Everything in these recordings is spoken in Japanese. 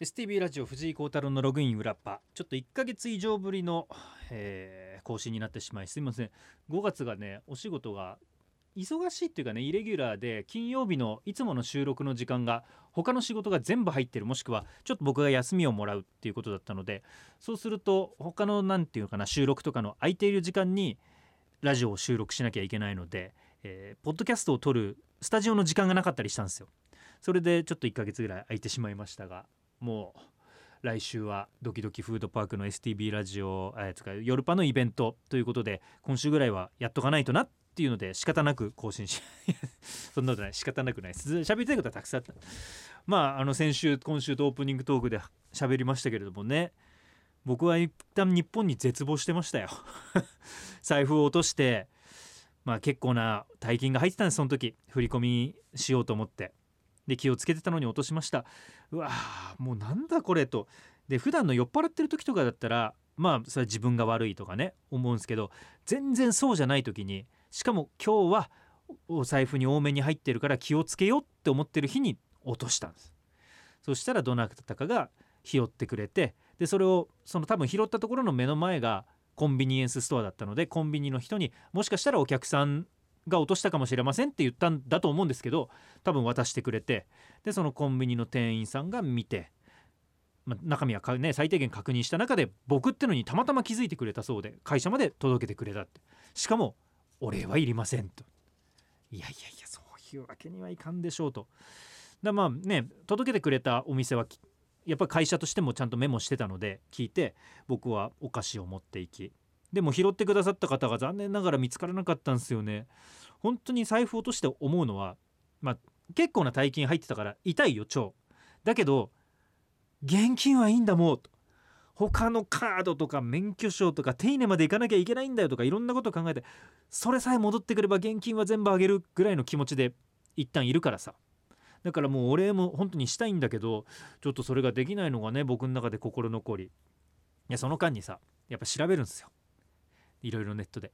STB ラジオ藤井幸太郎のログイン裏っパちょっと1ヶ月以上ぶりの、えー更新になってしまいすいません。5月がねお仕事が忙しいっていうかねイレギュラーで金曜日のいつもの収録の時間が他の仕事が全部入ってる。もしくはちょっと僕が休みをもらうっていうことだったのでそうすると他の何て言うのかな収録とかの空いている時間にラジオを収録しなきゃいけないので、えーポッドキャストを撮るスタジオの時間がなかったりしたんですよ。それでちょっと1ヶ月ぐらい空いてしまいましたがもう来週はドキドキフードパークの STB ラジオ、えつか夜パのイベントということで今週ぐらいはやっとかないとなっていうので仕方なく更新し そんなことない。仕方なくない。です喋りたいことはたくさんあった。まああの先週今週とオープニングトークで喋りましたけれどもね。僕は一旦日本に絶望してましたよ。財布を落としてまあ結構な大金が入ってたんですその時。振り込みしようと思って。で気をつけてたのに落としました。うわーもうなんだこれと。で普段の酔っ払ってる時とかだったらまあそれは自分が悪いとかね思うんですけど全然そうじゃない時にしかも今日はお財布に多めに入ってるから気をつけようって思ってる日に落としたんです。そしたらどなたかが拾ってくれてでそれをその多分拾ったところの目の前がコンビニエンスストアだったのでコンビニの人にもしかしたらお客さんが落としたかもしれませんって言ったんだと思うんですけど多分渡してくれてでそのコンビニの店員さんが見て、まあ、中身はか、ね、最低限確認した中で僕ってのにたまたま気づいてくれたそうで会社まで届けてくれたって。しかもお礼はいりませんと。いやいやいやそういうわけにはいかんでしょうと。だまあね届けてくれたお店はやっぱり会社としてもちゃんとメモしてたので聞いて僕はお菓子を持っていきでも拾ってくださった方が残念ながら見つからなかったんですよね。本当に財布落として思うのはまあ結構な大金入ってたから痛いよ超。だけど現金はいいんだもうと。他のカードとか免許証とか手稲まで行かなきゃいけないんだよとかいろんなこと考えてそれさえ戻ってくれば現金は全部あげるぐらいの気持ちで一旦いるからさ。だからもうお礼も本当にしたいんだけどちょっとそれができないのがね僕の中で心残り。いやその間にさやっぱ調べるんですよ。いろいろネットで。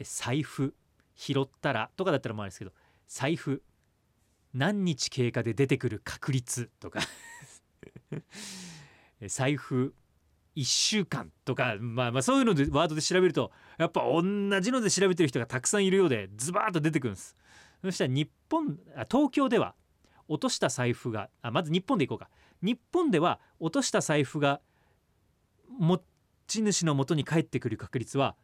財布拾ったらとかだったらもあれですけど財布何日経過で出てくる確率とか。財布1週間とか、まあ、まあそういうのでワードで調べるとやっぱ同じので調べてる人がたくさんいるようでズバーッと出てくるんです。そしたら日本あ東京では落とした財布があまず日本でいこうか。日本では落とした財布が持ち主の元に帰ってくる確率は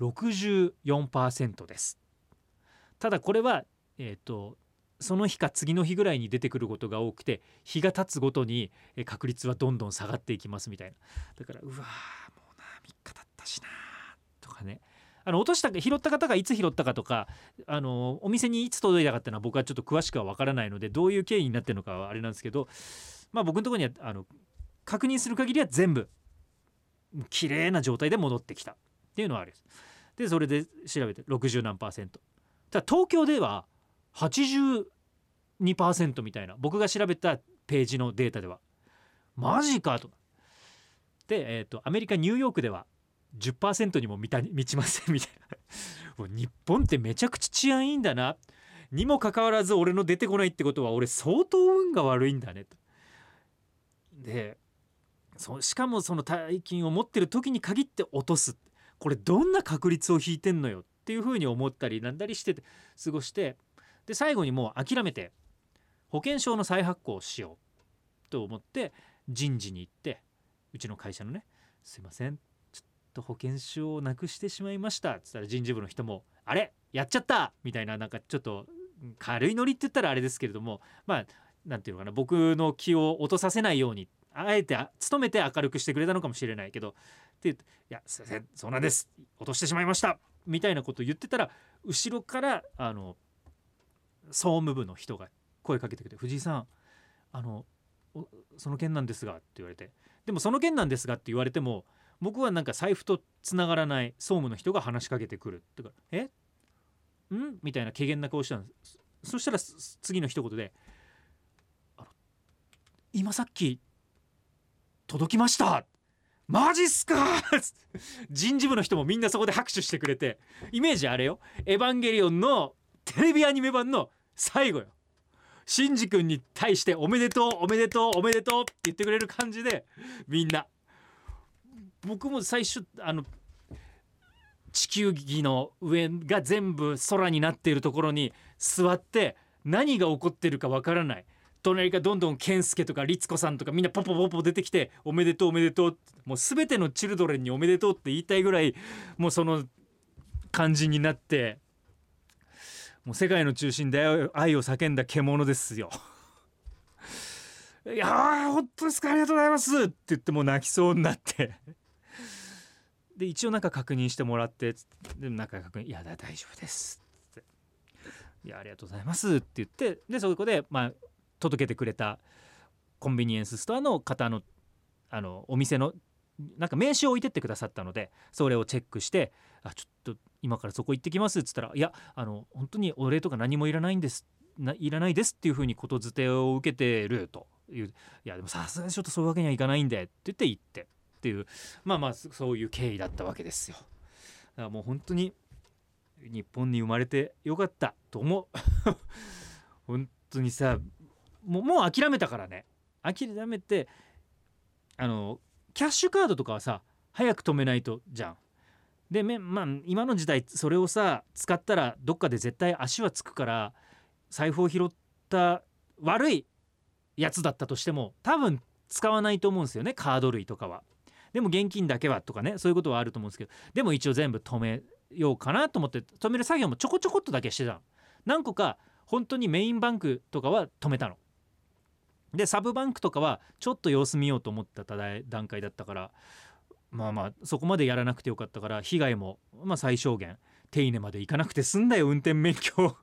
64%です。ただこれはえっ、とその日か次の日ぐらいに出てくることが多くて日が経つごとに確率はどんどん下がっていきますみたいな。だからうわーもうな3日経ったしなとかね。あの落とした拾った方がいつ拾ったかとかあのお店にいつ届いたかっていうのは僕はちょっと詳しくは分からないのでどういう経緯になってるのかはあれなんですけどまあ僕のところにはあの確認する限りは全部綺麗な状態で戻ってきたっていうのはあるでそれで調べて60何パーセント。ただ東京では82%みたいな僕が調べたページのデータではマジかと。で、えー、とアメリカニューヨークでは10%にも満た満ちませんみたいな。日本ってめちゃくちゃ治安いいんだな。にもかかわらず俺の出てこないってことは俺相当運が悪いんだねと。でそしかもその大金を持ってる時に限って落とすこれどんな確率を引いてんのよっていうふうに思ったりなんだりして過ごしてで最後にもう諦めて保険証の再発行をしようと思って人事に行ってうちの会社のね「すいませんちょっと保険証をなくしてしまいました」っつったら人事部の人も「あれやっちゃった!」みたいななんかちょっと軽いノリって言ったらあれですけれどもまあなんていうのかな僕の気を落とさせないようにあえて努めて明るくしてくれたのかもしれないけどって言って「いやすいませんそうなんです。落としてしまいました」みたいなことを言ってたら後ろからあの総務部の人が声かけてくれて「藤井さんあのその件なんですが」って言われて。でもその件なんですがって言われても僕はなんか財布とつながらない総務の人が話しかけてくるってから「えん?」みたいな怪げな顔したんです。そしたら次の一言で「今さっき届きました!」マジっすか？人事部の人もみんなそこで拍手してくれてイメージあれよ「エヴァンゲリオン」のテレビアニメ版の最後よ。シンジ君に対しておめでとうおめでとうおめでとうって言ってくれる感じでみんな。僕も最初あの地球儀の上が全部空になっているところに座って何が起こってるかわからない。隣がどんどん健介とか律子さんとかみんなポポポポ出てきて「おめでとうおめでとう」もう全てのチルドレンに「おめでとう」って言いたいぐらいもうその感じになってもう世界の中心で愛を叫んだ獣ですよ。いや本当ですかありがとうございますって言ってもう泣きそうになってで一応なんか確認してもらってで中確認「いやだ大丈夫です」って「いやありがとうございます」って言ってでそこでまあ届けてくれたコンビニエンスストアの方のあのお店のなんか名刺を置いてってくださったのでそれをチェックして「あちょっと今からそこ行ってきます」っつったら「いやあの本当にお礼とか何もいらないんですいらないです」っていうふうにことづてを受けてるという「いやでもさすがにちょっとそういうわけにはいかないんで」って言って行ってっていうまあまあそういう経緯だったわけですよ。だからもう本当に日本に生まれてよかったと思う 本当にさもうもう諦めたからね諦めてあのキャッシュカードとかはさ早く止めないとじゃん。でまあ今の時代それをさ使ったらどっかで絶対足はつくから財布を拾った悪いやつだったとしても多分使わないと思うんですよねカード類とかは。でも現金だけはとかねそういうことはあると思うんですけどでも一応全部止めようかなと思って止める作業もちょこちょこっとだけしてた。何個か本当にメインバンクとかは止めたの。でサブバンクとかはちょっと様子見ようと思った段階だったからまあまあそこまでやらなくてよかったから被害もまあ最小限手稲まで行かなくて済んだよ運転免許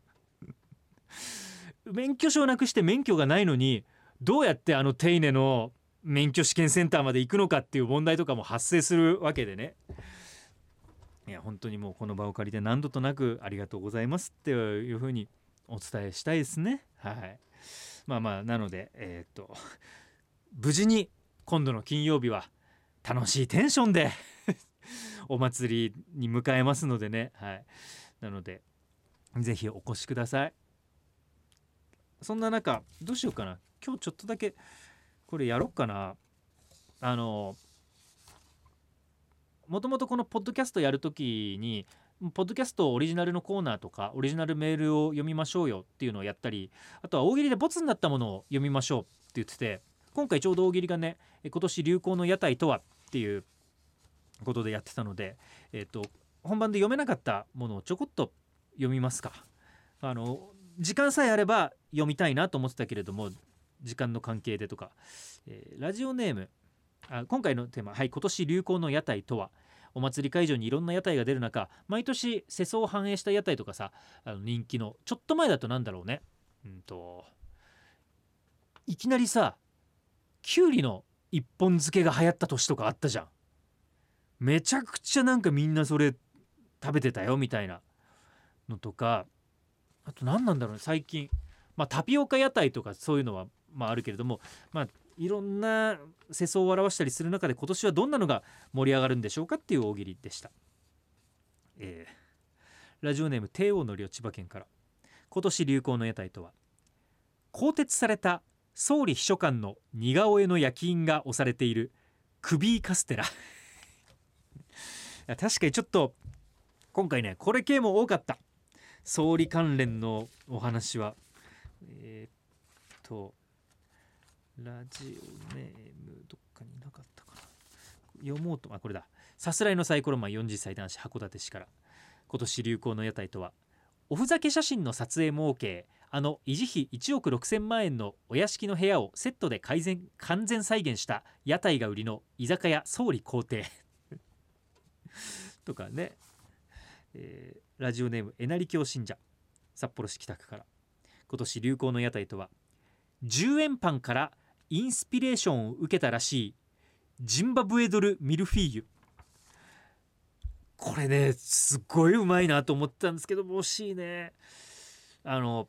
免許証なくして免許がないのにどうやってあの手稲の免許試験センターまで行くのかっていう問題とかも発生するわけでね。いや本当にもうこの場を借りて何度となくありがとうございますっていうふうにお伝えしたいですね。はい。まあまあなのでえっ、と無事に今度の金曜日は楽しいテンションで お祭りに迎えますのでね。はい。なので是非お越しください。そんな中どうしようかな。今日ちょっとだけこれやろっかな。あのもともとこのポッドキャストやるときにポッドキャストオリジナルのコーナーとかオリジナルメールを読みましょうよっていうのをやったりあとは大喜利でボツになったものを読みましょうって言ってて今回ちょうど大喜利がね今年流行の屋台とはっていうことでやってたので、えーと、本番で読めなかったものをちょこっと読みますか。あの時間さえあれば読みたいなと思ってたけれども時間の関係でとか、えー、ラジオネームあ今回のテーマ、はい、今年流行の屋台とはお祭り会場にいろんな屋台が出る中毎年世相を反映した屋台とかさあの人気のちょっと前だとなんだろうね。うんといきなりさきゅうりの一本漬けが流行った年とかあったじゃん。めちゃくちゃなんかみんなそれ食べてたよみたいなのとかあと何なんだろうね最近。まあタピオカ屋台とかそういうのはまああるけれどもまあいろんな世相を表したりする中で今年はどんなのが盛り上がるんでしょうかっていう大喜利でした、えー、ラジオネーム帝王のりょ千葉県から。今年流行の屋台とは更迭された総理秘書官の似顔絵の焼き印が押されているクビーカステラ。確かにちょっと今回ねこれ系も多かった。総理関連のお話はえー、っとラジオネームどっかになかったかな。読もうとあこれだ。さすらいのサイコロマン40歳男子函館市から。今年流行の屋台とはおふざけ写真の撮影も OK あの維持費1億6000万円のお屋敷の部屋をセットで改善。完全再現した屋台が売りの居酒屋総理公邸とかね、えー、ラジオネームえなり教信者。札幌市北区から。今年流行の屋台とは10円パンからインスピレーションを受けたらしい。ジンバブエドルミルフィーユ。これねすっごいうまいなと思ったんですけど惜しいね。あの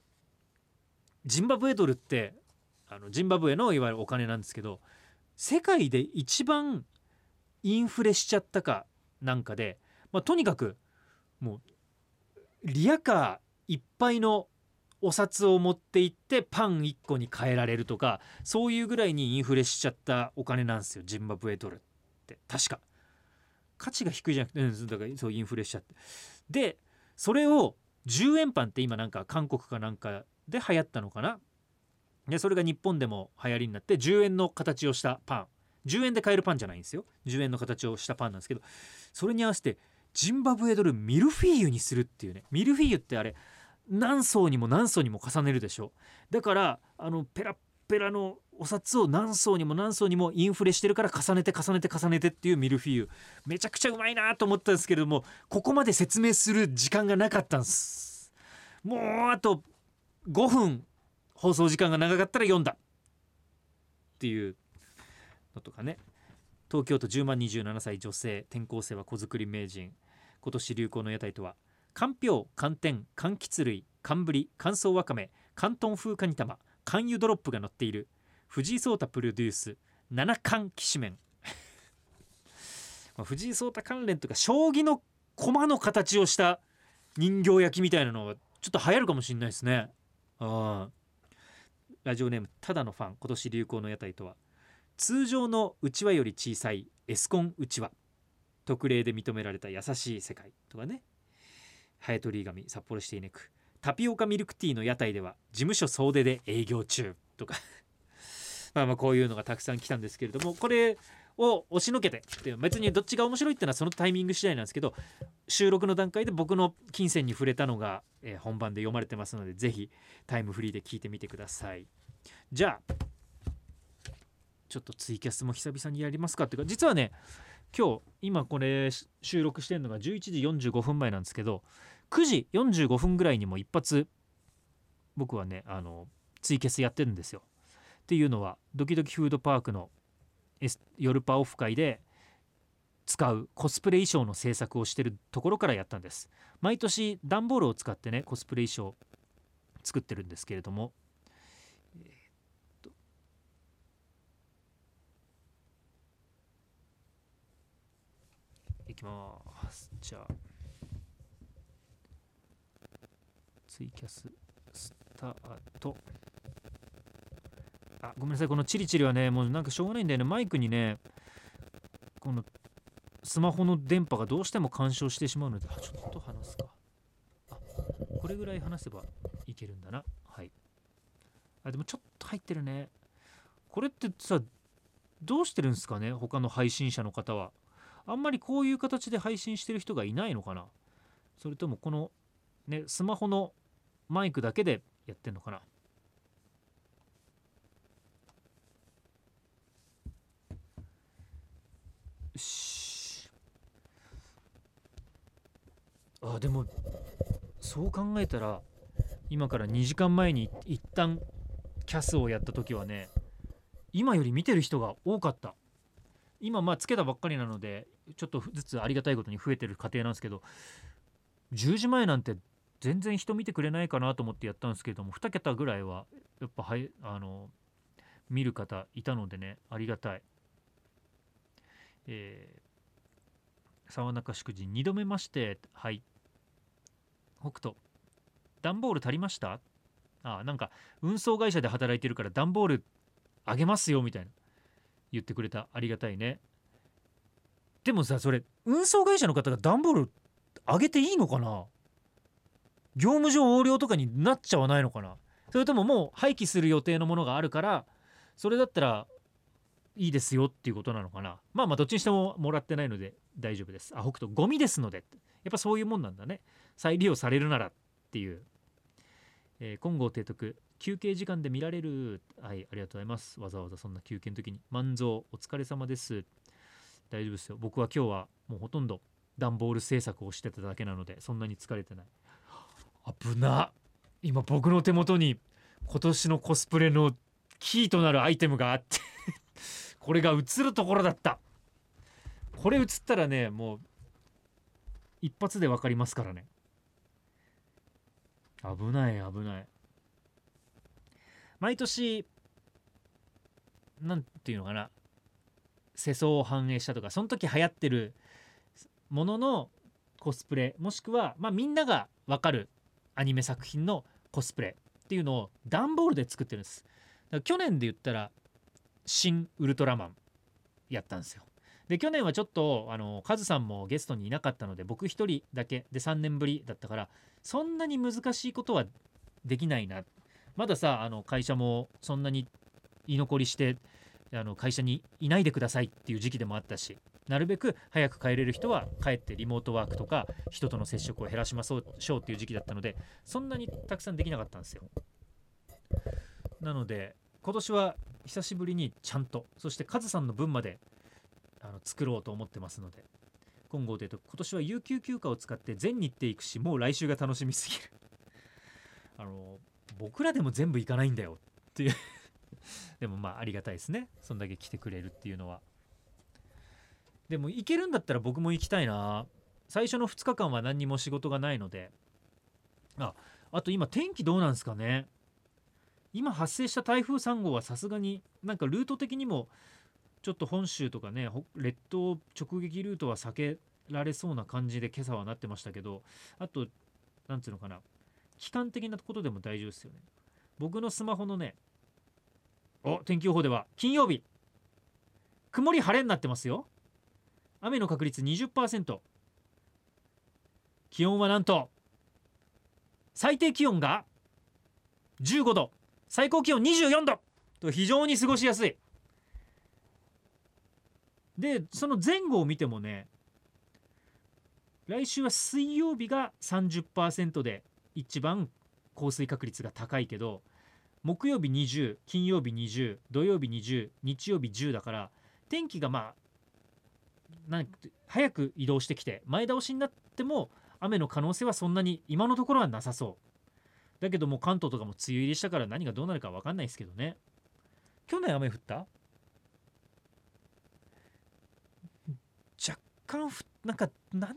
ジンバブエドルってあのジンバブエのいわゆるお金なんですけど世界で一番インフレしちゃったかなんかで、まあ、とにかくもうリアカーいっぱいのお札を持って行ってパン1個に変えられるとかそういうぐらいにインフレしちゃったお金なんですよ。ジンバブエドルって。確か。価値が低いじゃなくて、うん、だからそうインフレしちゃって。でそれを10円パンって今なんか韓国かなんかで流行ったのかな。でそれが日本でも流行りになって10円の形をしたパン。10円で買えるパンじゃないんですよ。10円の形をしたパンなんですけどそれに合わせてジンバブエドルミルフィーユにするっていうね。ミルフィーユってあれ何層にも何層にも重ねるでしょ。うだからあのペラペラのお札を何層にも何層にもインフレしてるから重ねて重ねて重ねてっていうミルフィーユ。めちゃくちゃうまいなと思ったんですけれどもここまで説明する時間がなかったんです。もうあと5分放送時間が長かったら読んだ。っていうのとかね。東京都10万27歳女性転校生は子作り名人。今年流行の屋台とはかんぴょう寒天柑橘類寒ぶり乾燥わかめ関東風カニ玉寒油ドロップが乗っている。藤井聡太プロデュース。七冠きしめん。藤井聡太関連とか将棋の駒の形をした人形焼きみたいなのはちょっと流行るかもしれないですね。ラジオネームただのファン。今年流行の屋台とは通常のうちわより小さいエスコンうちわ。特例で認められた優しい世界とかね。ハエトリ紙札幌市ティネク。タピオカミルクティーの屋台では事務所総出で営業中。とか。まあまあこういうのがたくさん来たんですけれどもこれを押しのけて。別にどっちが面白いっていうのはそのタイミング次第なんですけど収録の段階で僕の金銭に触れたのが、えー、本番で読まれてますのでぜひタイムフリーで聞いてみてください。じゃあちょっとツイキャスも久々にやりますかっていうか実はね今日今これ収録してるのが11時45分前なんですけど9時45分ぐらいにも一発僕はねあのツイキャスやってるんですよ。っていうのはドキドキフードパークの夜パオフ会で使うコスプレ衣装の制作をしてるところからやったんです。毎年段ボールを使ってねコスプレ衣装作ってるんですけれども。いきます。じゃあ。ツイキャススタート。あごめんなさいこのチリチリはねもうなんかしょうがないんだよね。マイクにねこのスマホの電波がどうしても干渉してしまうのであちょっと話すか。あこれぐらい話せばいけるんだな。はい。あでもちょっと入ってるね。これってさどうしてるんですかね？他の配信者の方は。あんまりこういう形で配信してる人がいないのかな？それともこのねスマホのマイクだけでやってんのかな？よし。あでもそう考えたら今から2時間前に一旦キャスをやった時はね今より見てる人が多かった。今まあつけたばっかりなのでちょっとずつありがたいことに増えてる過程なんですけど10時前なんて全然人見てくれないかなと思ってやったんですけども2桁ぐらいはやっぱはいあの見る方いたのでねありがたい。えー、沢中祝辞2度目ましてはい。北斗。段ボール足りました？あなんか運送会社で働いてるから段ボールあげますよみたいな。言ってくれた。ありがたいね。でもさそれ運送会社の方が段ボールあげていいのかな？業務上横領とかになっちゃわないのかな？それとももう廃棄する予定のものがあるからそれだったらいいですよっていうことなのかな？まあまあどっちにしてももらってないので大丈夫です。あ北斗ゴミですのでやっぱそういうもんなんだね。再利用されるならっていう、えー、金剛提督休憩時間で見られる。はいありがとうございます。わざわざそんな休憩の時に。万蔵お疲れ様です。大丈夫ですよ。僕は今日はもうほとんど段ボール製作をしてただけなのでそんなに疲れてない。危な。今僕の手元に今年のコスプレのキーとなるアイテムがあって これが映るところだった。これ映ったらねもう一発で分かりますからね。危ない危ない。毎年何て言うのかな。世相を反映したとかその時流行ってるもののコスプレもしくは、まあ、みんなが分かるアニメ作品のコスプレっていうのを段ボールで作ってるんです。去年で言ったら「新ウルトラマン」やったんですよ。で去年はちょっとあのカズさんもゲストにいなかったので僕一人だけ。で3年ぶりだったからそんなに難しいことはできないな。まださあの会社もそんなに居残りしてあの会社にいないでくださいっていう時期でもあったし。なるべく早く帰れる人は帰ってリモートワークとか人との接触を減らしましょうっていう時期だったのでそんなにたくさんできなかったんですよ。なので今年は久しぶりにちゃんとそしてカズさんの分まであの作ろうと思ってますので今後で言うと今年は有給休暇を使って全日程行くしもう来週が楽しみすぎる。あの僕らでも全部行かないんだよっていう。でもまあありがたいですね。そんだけ来てくれるっていうのは。でも行けるんだったら僕も行きたいな。最初の2日間は何にも仕事がないので。ああと今天気どうなんですかね。今発生した台風3号はさすがになんかルート的にもちょっと本州とかね列島直撃ルートは避けられそうな感じで今朝はなってましたけどあとなんつうのかな。期間的なことでも大丈夫ですよね。僕のスマホのねお天気予報では金曜日。曇り晴れになってますよ。雨の確率20%気温はなんと最低気温が15度。最高気温24度。と非常に過ごしやすい。でその前後を見てもね来週は水曜日が30%で一番降水確率が高いけど木曜日20金曜日20土曜日20日曜日10だから天気がまあなん早く移動してきて前倒しになっても雨の可能性はそんなに今のところはなさそう。だけども関東とかも梅雨入りしたから何がどうなるか分かんないですけどね。去年雨降った？若干ふなんかなん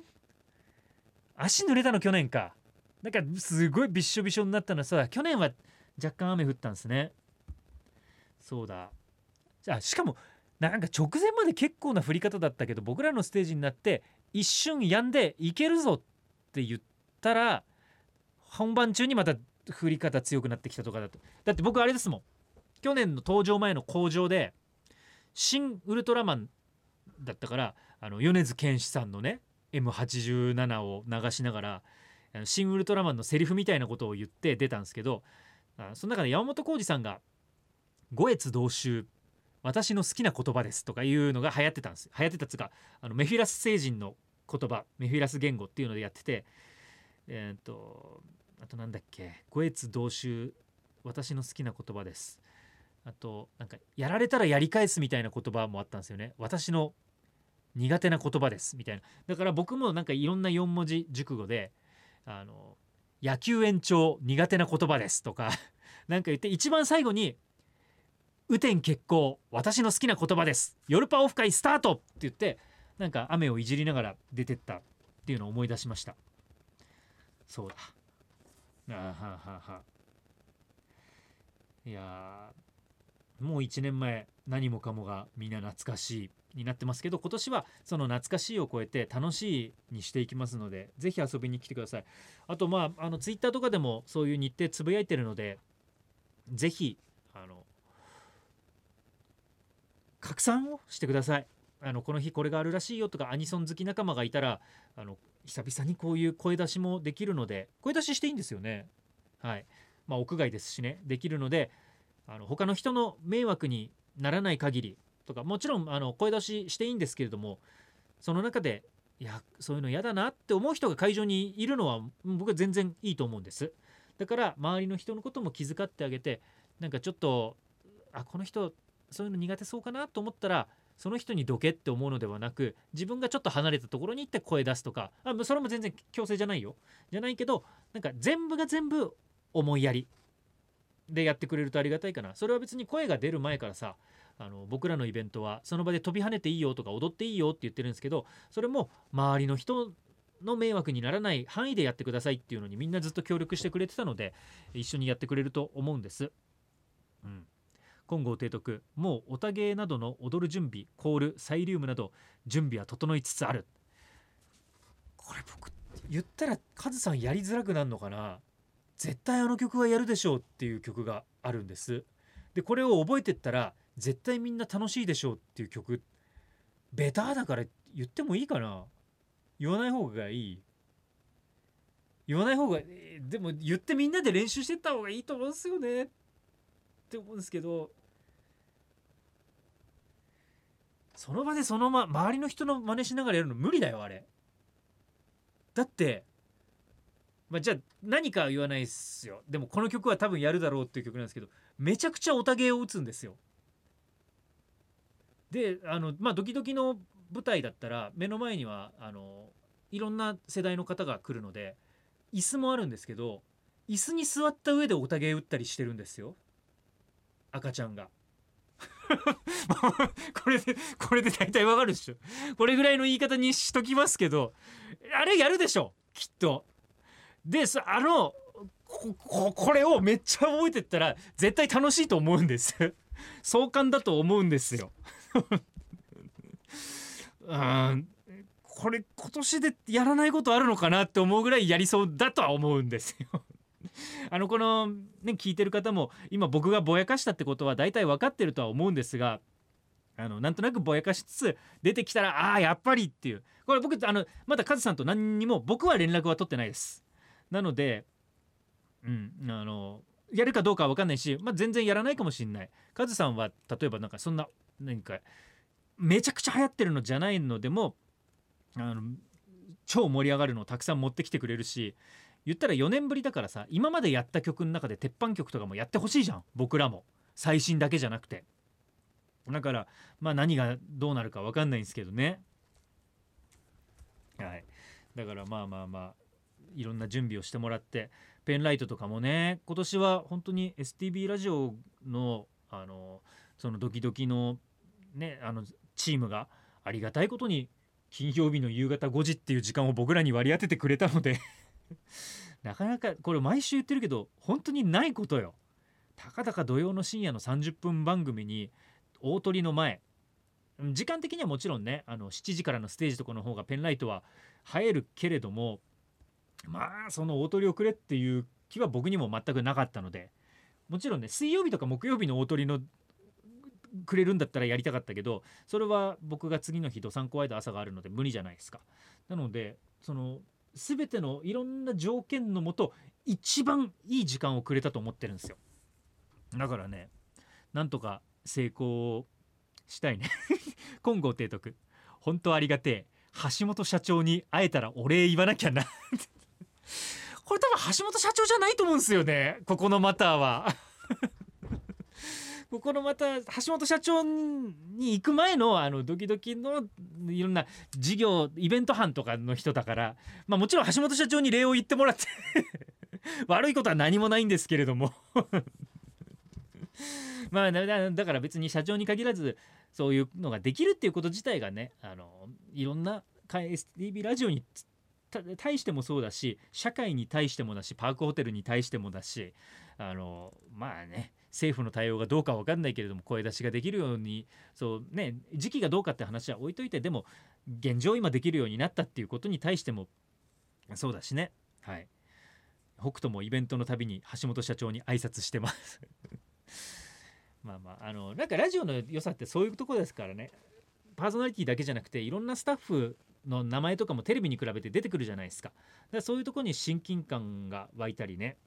足濡れたの去年か。なんかすごいびしょびしょになったのさ。去年は若干雨降ったんですね。そうだ。じゃあしかもなんか直前まで結構な降り方だったけど僕らのステージになって一瞬止んでいけるぞって言ったら本番中にまた降り方強くなってきたとかだと。だって僕あれですもん。去年の登場前の工場で「新ウルトラマン」だったからあの米津玄師さんのね M87 を流しながら「新ウルトラマン」のセリフみたいなことを言って出たんですけどその中で山本浩二さんが「五越同州私の好きな言葉です」とかいうのが流行ってたんです流行ってたつかあのメフィラス星人の言葉メフィラス言語っていうのでやっててえっ、とあとなんだっけ「五越同州私の好きな言葉です」あとなんかやられたらやり返すみたいな言葉もあったんですよね。私の苦手な言葉ですみたいな。だから僕もなんかいろんな4文字熟語であの野球延長苦手な言葉ですとかなんか言って一番最後に雨天決行私の好きな言葉です夜パオフ会スタートって言ってなんか雨をいじりながら出てったっていうのを思い出しました。そうだ。あはははいやもう1年前何もかもがみんな懐かしいになってますけど今年はその懐かしいを超えて楽しいにしていきますのでぜひ遊びに来てください。あとまああのツイッターとかでもそういう日程つぶやいてるのでぜひあの拡散をしてください。あのこの日これがあるらしいよとかアニソン好き仲間がいたらあの久々にこういう声出しもできるので声出ししていいんですよね。はい。まあ屋外ですしね。できるのであの他の人の迷惑にならない限りとかもちろんあの声出ししていいんですけれどもその中でいやそういうの嫌だなって思う人が会場にいるのは僕は全然いいと思うんです。だから周りの人のことも気遣ってあげてなんかちょっとあこの人そういうの苦手そうかなと思ったらその人にどけって思うのではなく自分がちょっと離れたところに行って声出すとかあそれも全然強制じゃないよ。じゃないけどなんか全部が全部思いやりでやってくれるとありがたいかな。それは別に声が出る前からさあの僕らのイベントはその場で飛び跳ねていいよとか踊っていいよって言ってるんですけどそれも周りの人の迷惑にならない範囲でやってくださいっていうのにみんなずっと協力してくれてたので一緒にやってくれると思うんです。うん、金剛提督もうおたげなどの踊る準備コールサイリウムなど準備は整いつつある。これ僕言ったらカズさんやりづらくなるのかな。絶対あの曲はやるでしょうっていう曲があるんです。でこれを覚えてったら絶対みんな楽しいでしょうっていう曲。ベターだから言ってもいいかな。言わない方がいい。言わない方がでも言ってみんなで練習してった方がいいと思うんですよね。って思うんですけどその場でそのま周りの人の真似しながらやるの無理だよあれ。だってまあ、じゃあ何かは言わないっすよ。でもこの曲は多分やるだろうっていう曲なんですけどめちゃくちゃおたげを打つんですよ。であのまあドキドキの舞台だったら目の前にはあのいろんな世代の方が来るので椅子もあるんですけど椅子に座った上でおたげ打ったりしてるんですよ。赤ちゃんが。これでこれで大体わかるでしょ。これぐらいの言い方にしときますけどあれやるでしょ。きっと。であのここれをめっちゃ覚えてったら絶対楽しいと思うんです。壮観だと思うんですよ。うんこれ今年でやらないことあるのかなって思うぐらいやりそうだとは思うんですよ。あのこのね聞いてる方も今僕がぼやかしたってことは大体分かってるとは思うんですがあのなんとなくぼやかしつつ出てきたらああやっぱりっていう。これ僕あのまだカズさんと何にも僕は連絡は取ってないです。なのでうんあのやるかどうかは分かんないし、まあ、全然やらないかもしんない。カズさんは例えばなんかそんな何かめちゃくちゃ流行ってるのじゃないのでもあの超盛り上がるのをたくさん持ってきてくれるし言ったら4年ぶりだからさ今までやった曲の中で鉄板曲とかもやってほしいじゃん。僕らも。最新だけじゃなくて。だからまあ何がどうなるか分かんないんですけどね。はい。だからまあまあまあいろんな準備をしてもらってペンライトとかもね今年は本当に STB ラジオのあのそのドキドキのねあのチームがありがたいことに金曜日の夕方5時っていう時間を僕らに割り当ててくれたので。なかなかこれ毎週言ってるけど本当にないことよ。たかだか土曜の深夜の30分番組に大鳥の前時間的にはもちろんねあの7時からのステージとかの方がペンライトは映えるけれどもまあその大鳥をくれっていう気は僕にも全くなかったのでもちろんね水曜日とか木曜日の大鳥のくれるんだったらやりたかったけどそれは僕が次の日どさんこワイド朝があるので無理じゃないですか。なのでその全てのいろんな条件のもと一番いい時間をくれたと思ってるんですよ。だからねなんとか成功したいね。金剛提督。本当ありがてえ。橋本社長に会えたらお礼言わなきゃな。これ多分橋本社長じゃないと思うんですよね。ここのマターは。ここのまた橋本社長に行く前のあのドキドキのいろんな事業イベント班とかの人だからまあもちろん橋本社長に礼を言ってもらって 悪いことは何もないんですけれども。まあだから別に社長に限らずそういうのができるっていうこと自体がねあのいろんな STB ラジオに対してもそうだし社会に対してもだしパークホテルに対してもだしあのまあね政府の対応がどうか分かんないけれども声出しができるようにそうね時期がどうかって話は置いといてでも現状今できるようになったっていうことに対してもそうだしね。はい。北斗もイベントのたびに橋本社長に挨拶してます。まあまああのなんかラジオの良さってそういうとこですからね。パーソナリティだけじゃなくていろんなスタッフの名前とかもテレビに比べて出てくるじゃないですか。だからそういうとこに親近感が湧いたりね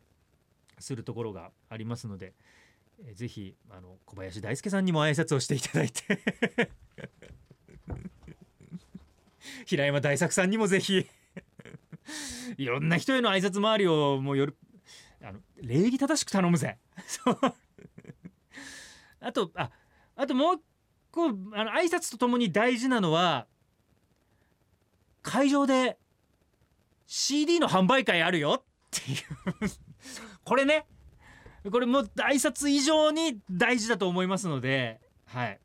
するところがありますので。えー、ぜひあの小林大輔さんにも挨拶をしていただいて。平山大作さんにもぜひ。いろんな人への挨拶回りをもうよるあの礼儀正しく頼むぜ。あとああともう一個あの挨拶とともに大事なのは会場で CD の販売会あるよっていう。これね。これも挨拶以上に大事だと思いますのではい。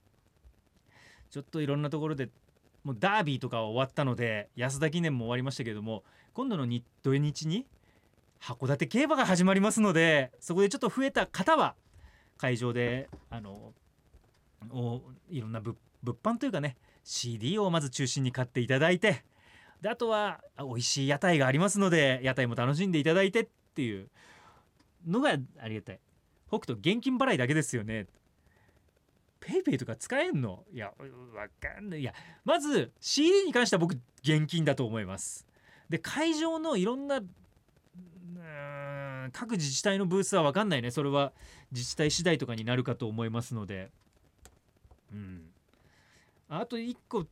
ちょっといろんなところでもうダービーとかは終わったので安田記念も終わりましたけれども今度の土日に函館競馬が始まりますのでそこでちょっと増えた方は会場であのいろんな物販というかね CD をまず中心に買っていただいてであとは美味しい屋台がありますので屋台も楽しんでいただいてっていうのがありがたい。北斗現金払いだけですよね。ペイペイとか使えんの？いやわかんない。いやまず CD に関しては僕現金だと思います。で会場のいろんな各自治体のブースは分かんないね。それは自治体次第とかになるかと思いますので。うん。あと1個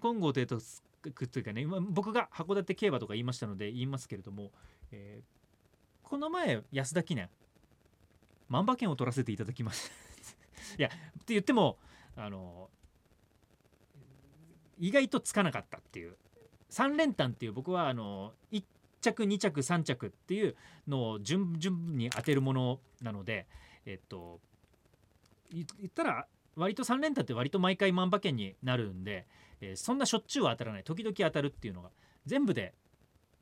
金剛帝とくというかね。今僕が函館競馬とか言いましたので言いますけれども、えー、この前安田記念。万馬券を取らせていただきます。いやって言ってもあの意外とつかなかったっていう。3連単っていう僕はあの1着2着3着っていうのを順々に当てるものなのでえっと言ったら割と3連単って割と毎回万馬券になるんで、えー、そんなしょっちゅうは当たらない。時々当たるっていうのが。全部で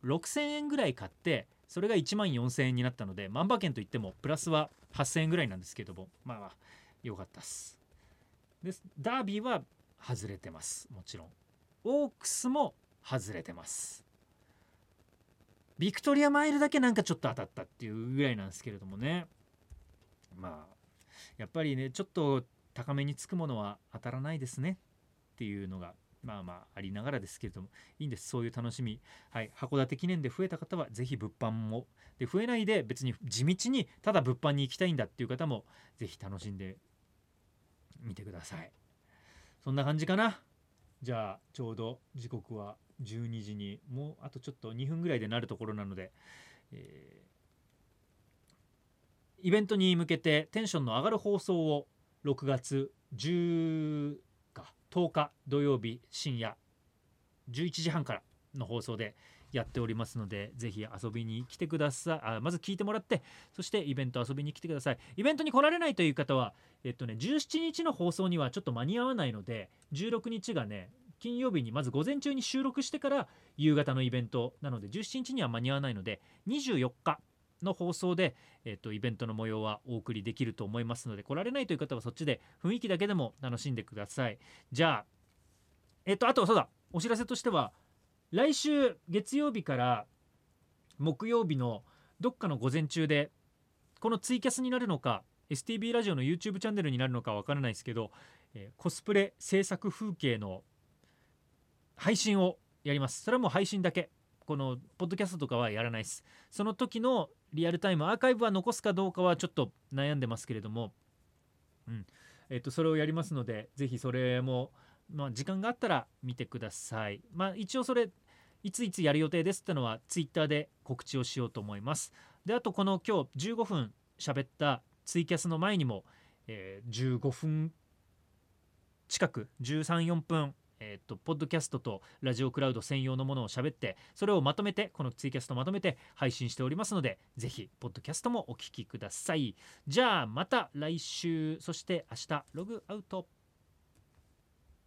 6,000円ぐらい買ってそれが1万4,000円になったので万馬券といってもプラスは8,000円ぐらいなんですけどもまあまあ良かったっす。ですダービーは外れてますもちろん。オークスも外れてます。ビクトリアマイルだけなんかちょっと当たったっていうぐらいなんですけれどもねまあやっぱりねちょっと高めにつくものは当たらないですねっていうのがまあまあありながらですけれどもいいんです。そういう楽しみ。はい。函館記念で増えた方は是非物販も。で増えないで別に地道にただ物販に行きたいんだっていう方も是非楽しんでみてください。そんな感じかな。じゃあちょうど時刻は12時にもうあとちょっと2分ぐらいでなるところなので、えー、イベントに向けてテンションの上がる放送を6月10 10日土曜日深夜11時半からの放送でやっておりますのでぜひ遊びに来てください。あまず聞いてもらってそしてイベント遊びに来てください。イベントに来られないという方はえっとね17日の放送にはちょっと間に合わないので16日がね金曜日にまず午前中に収録してから夕方のイベントなので17日には間に合わないので24日の放送で、えっと、イベントの模様はお送りできると思いますので来られないという方はそっちで雰囲気だけでも楽しんでください。じゃあえっとあとそうだお知らせとしては来週月曜日から木曜日のどっかの午前中でこのツイキャスになるのか STB ラジオの YouTube チャンネルになるのかわからないですけど、えー、コスプレ制作風景の配信をやります。それはもう配信だけ。このポッドキャストとかはやらないです。その時のリアルタイムアーカイブは残すかどうかはちょっと悩んでますけれども。うん。えっとそれをやりますのでぜひそれもまあ時間があったら見てください。まあ一応それいついつやる予定ですってのはツイッターで告知をしようと思います。であとこの今日15分喋ったツイキャスの前にも、えー、15分近く134分えーと、ポッドキャストとラジオクラウド専用のものを喋ってそれをまとめてこのツイキャストまとめて配信しておりますのでぜひポッドキャストもお聴きください。じゃあまた来週そして明日ログアウト。